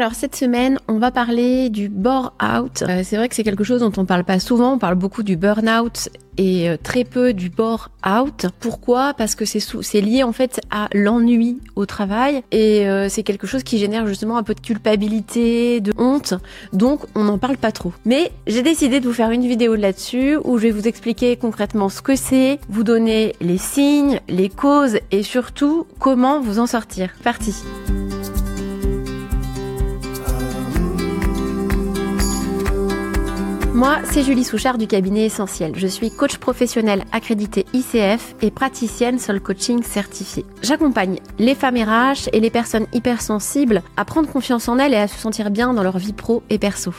Alors cette semaine, on va parler du bore-out. Euh, c'est vrai que c'est quelque chose dont on parle pas souvent. On parle beaucoup du burn-out et euh, très peu du bore-out. Pourquoi? Parce que c'est lié en fait à l'ennui au travail et euh, c'est quelque chose qui génère justement un peu de culpabilité, de honte. Donc on n'en parle pas trop. Mais j'ai décidé de vous faire une vidéo là-dessus où je vais vous expliquer concrètement ce que c'est, vous donner les signes, les causes et surtout comment vous en sortir. Parti. Moi, c'est Julie Souchard du cabinet Essentiel. Je suis coach professionnel accrédité ICF et praticienne Soul Coaching certifiée. J'accompagne les femmes RH et les personnes hypersensibles à prendre confiance en elles et à se sentir bien dans leur vie pro et perso.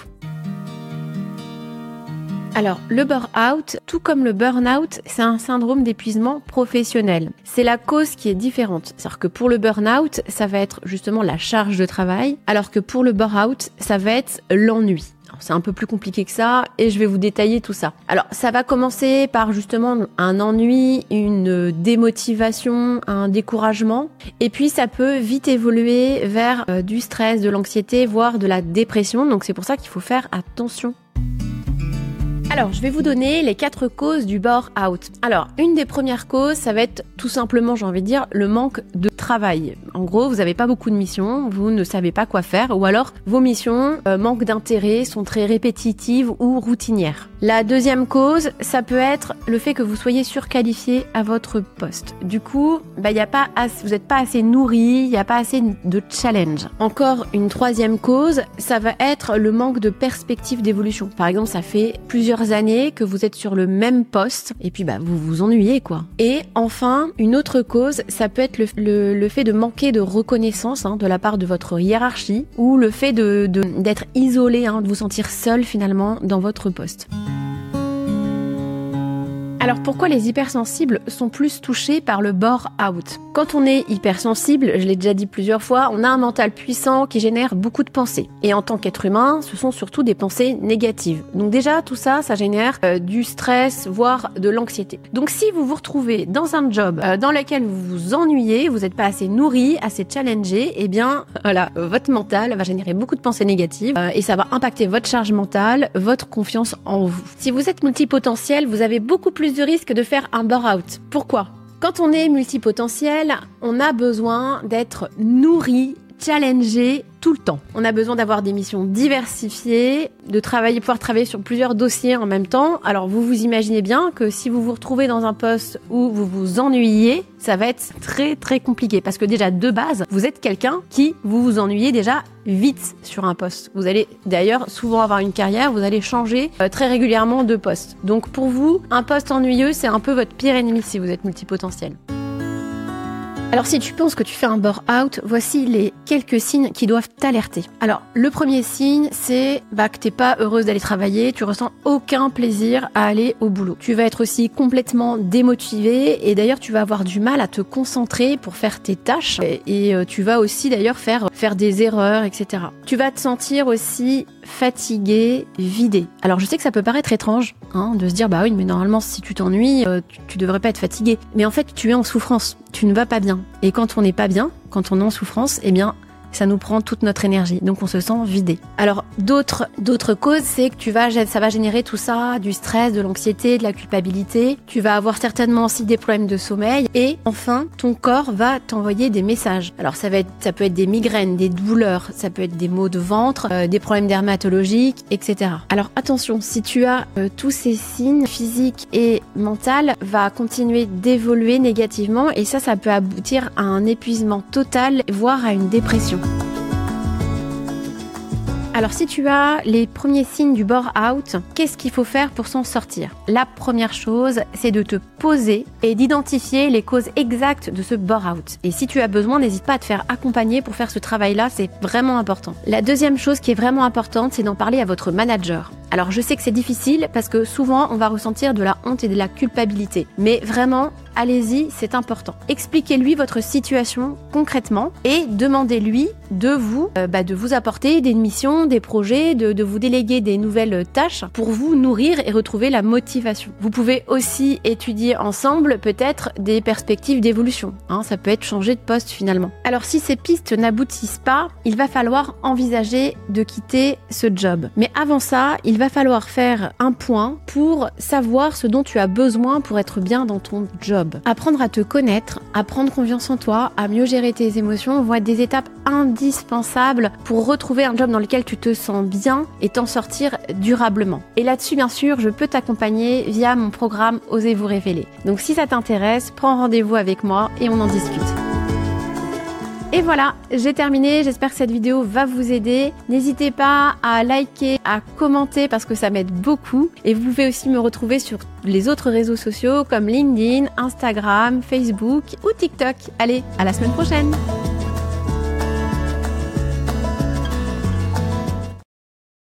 Alors, le burn-out, tout comme le burn-out, c'est un syndrome d'épuisement professionnel. C'est la cause qui est différente. C'est-à-dire que pour le burn-out, ça va être justement la charge de travail, alors que pour le burn-out, ça va être l'ennui. C'est un peu plus compliqué que ça et je vais vous détailler tout ça. Alors ça va commencer par justement un ennui, une démotivation, un découragement et puis ça peut vite évoluer vers euh, du stress, de l'anxiété, voire de la dépression. Donc c'est pour ça qu'il faut faire attention. Alors, je vais vous donner les quatre causes du bore-out. Alors, une des premières causes, ça va être tout simplement, j'ai envie de dire, le manque de travail. En gros, vous n'avez pas beaucoup de missions, vous ne savez pas quoi faire, ou alors vos missions euh, manquent d'intérêt, sont très répétitives ou routinières. La deuxième cause, ça peut être le fait que vous soyez surqualifié à votre poste. Du coup, bah, y a pas vous n'êtes pas assez nourri, il n'y a pas assez de challenge. Encore une troisième cause, ça va être le manque de perspective d'évolution. Par exemple, ça fait plusieurs années que vous êtes sur le même poste et puis bah, vous vous ennuyez quoi. Et enfin, une autre cause, ça peut être le, le, fait de manquer de reconnaissance hein, de la part de votre hiérarchie ou le fait de d'être isolé, hein, de vous sentir seul finalement dans votre poste. Alors pourquoi les hypersensibles sont plus touchés par le bore-out Quand on est hypersensible, je l'ai déjà dit plusieurs fois, on a un mental puissant qui génère beaucoup de pensées. Et en tant qu'être humain, ce sont surtout des pensées négatives. Donc déjà, tout ça, ça génère euh, du stress, voire de l'anxiété. Donc si vous vous retrouvez dans un job euh, dans lequel vous vous ennuyez, vous n'êtes pas assez nourri, assez challengé, eh bien voilà, votre mental va générer beaucoup de pensées négatives euh, et ça va impacter votre charge mentale, votre confiance en vous. Si vous êtes multipotentiel, vous avez beaucoup plus de risque de faire un bore-out. Pourquoi? Quand on est multipotentiel, on a besoin d'être nourri, challengé tout le temps. On a besoin d'avoir des missions diversifiées, de travailler, pouvoir travailler sur plusieurs dossiers en même temps. Alors vous vous imaginez bien que si vous vous retrouvez dans un poste où vous vous ennuyez, ça va être très très compliqué parce que déjà de base, vous êtes quelqu'un qui vous vous ennuyez déjà vite sur un poste. Vous allez d'ailleurs souvent avoir une carrière, vous allez changer euh, très régulièrement de poste. Donc pour vous, un poste ennuyeux, c'est un peu votre pire ennemi si vous êtes multipotentiel. Alors si tu penses que tu fais un bore-out, voici les quelques signes qui doivent t'alerter. Alors le premier signe, c'est bah, que t'es pas heureuse d'aller travailler, tu ressens aucun plaisir à aller au boulot. Tu vas être aussi complètement démotivé et d'ailleurs tu vas avoir du mal à te concentrer pour faire tes tâches et, euh, tu vas aussi d'ailleurs faire faire des erreurs, etc. Tu vas te sentir aussi fatigué, vidé. Alors je sais que ça peut paraître étrange hein, de se dire bah oui mais normalement si tu t'ennuies, euh, tu, tu devrais pas être fatigué. Mais en fait tu es en souffrance, tu ne vas pas bien. Et quand on n'est pas bien, quand on est en souffrance, eh bien, ça nous prend toute notre énergie. Donc on se sent vidé. Alors d'autres d'autres causes, c'est que tu vas ça va générer tout ça, du stress, de l'anxiété, de la culpabilité. Tu vas avoir certainement aussi des problèmes de sommeil et enfin ton corps va t'envoyer des messages. Alors ça va être ça peut être des migraines, des douleurs, ça peut être des maux de ventre, euh, des problèmes dermatologiques, etc. Alors attention, si tu as euh, tous ces signes physiques et mentaux, va continuer d'évoluer négativement et ça ça peut aboutir à un épuisement total voire à une dépression. Alors si tu as les premiers signes du bore-out, qu'est-ce qu'il faut faire pour s'en sortir? La première chose, c'est de te poser et d'identifier les causes exactes de ce bore-out. Et si tu as besoin, n'hésite pas à te faire accompagner pour faire ce travail-là, c'est vraiment important. La deuxième chose qui est vraiment importante, c'est d'en parler à votre manager. Alors je sais que c'est difficile parce que souvent on va ressentir de la honte et de la culpabilité. Mais vraiment, allez-y, c'est important. Expliquez-lui votre situation concrètement et demandez-lui de vous, euh, bah, apporter des missions, des projets, de, vous déléguer des nouvelles tâches pour vous nourrir et retrouver la motivation. Vous pouvez aussi étudier ensemble peut-être des perspectives d'évolution. Hein, ça peut être changer de poste finalement. Alors si ces pistes n'aboutissent pas, il va falloir envisager de quitter ce job. Mais avant ça, il va falloir faire un point pour savoir ce dont tu as besoin pour être bien dans ton Apprendre à te connaître, à prendre confiance en toi, à mieux gérer tes émotions vont des étapes indispensables pour retrouver un job dans lequel tu te sens bien et t'en sortir durablement. Et là-dessus, bien sûr, je peux t'accompagner via mon programme Osez vous révéler. Donc si ça t'intéresse, prends rendez-vous avec moi et on en discute. Et voilà, j'ai terminé. J'espère que cette vidéo va vous aider. N'hésitez pas à liker, à commenter parce que ça m'aide beaucoup. Et vous pouvez aussi me retrouver sur les autres réseaux sociaux comme LinkedIn, Instagram, Facebook ou TikTok. Allez, à la semaine prochaine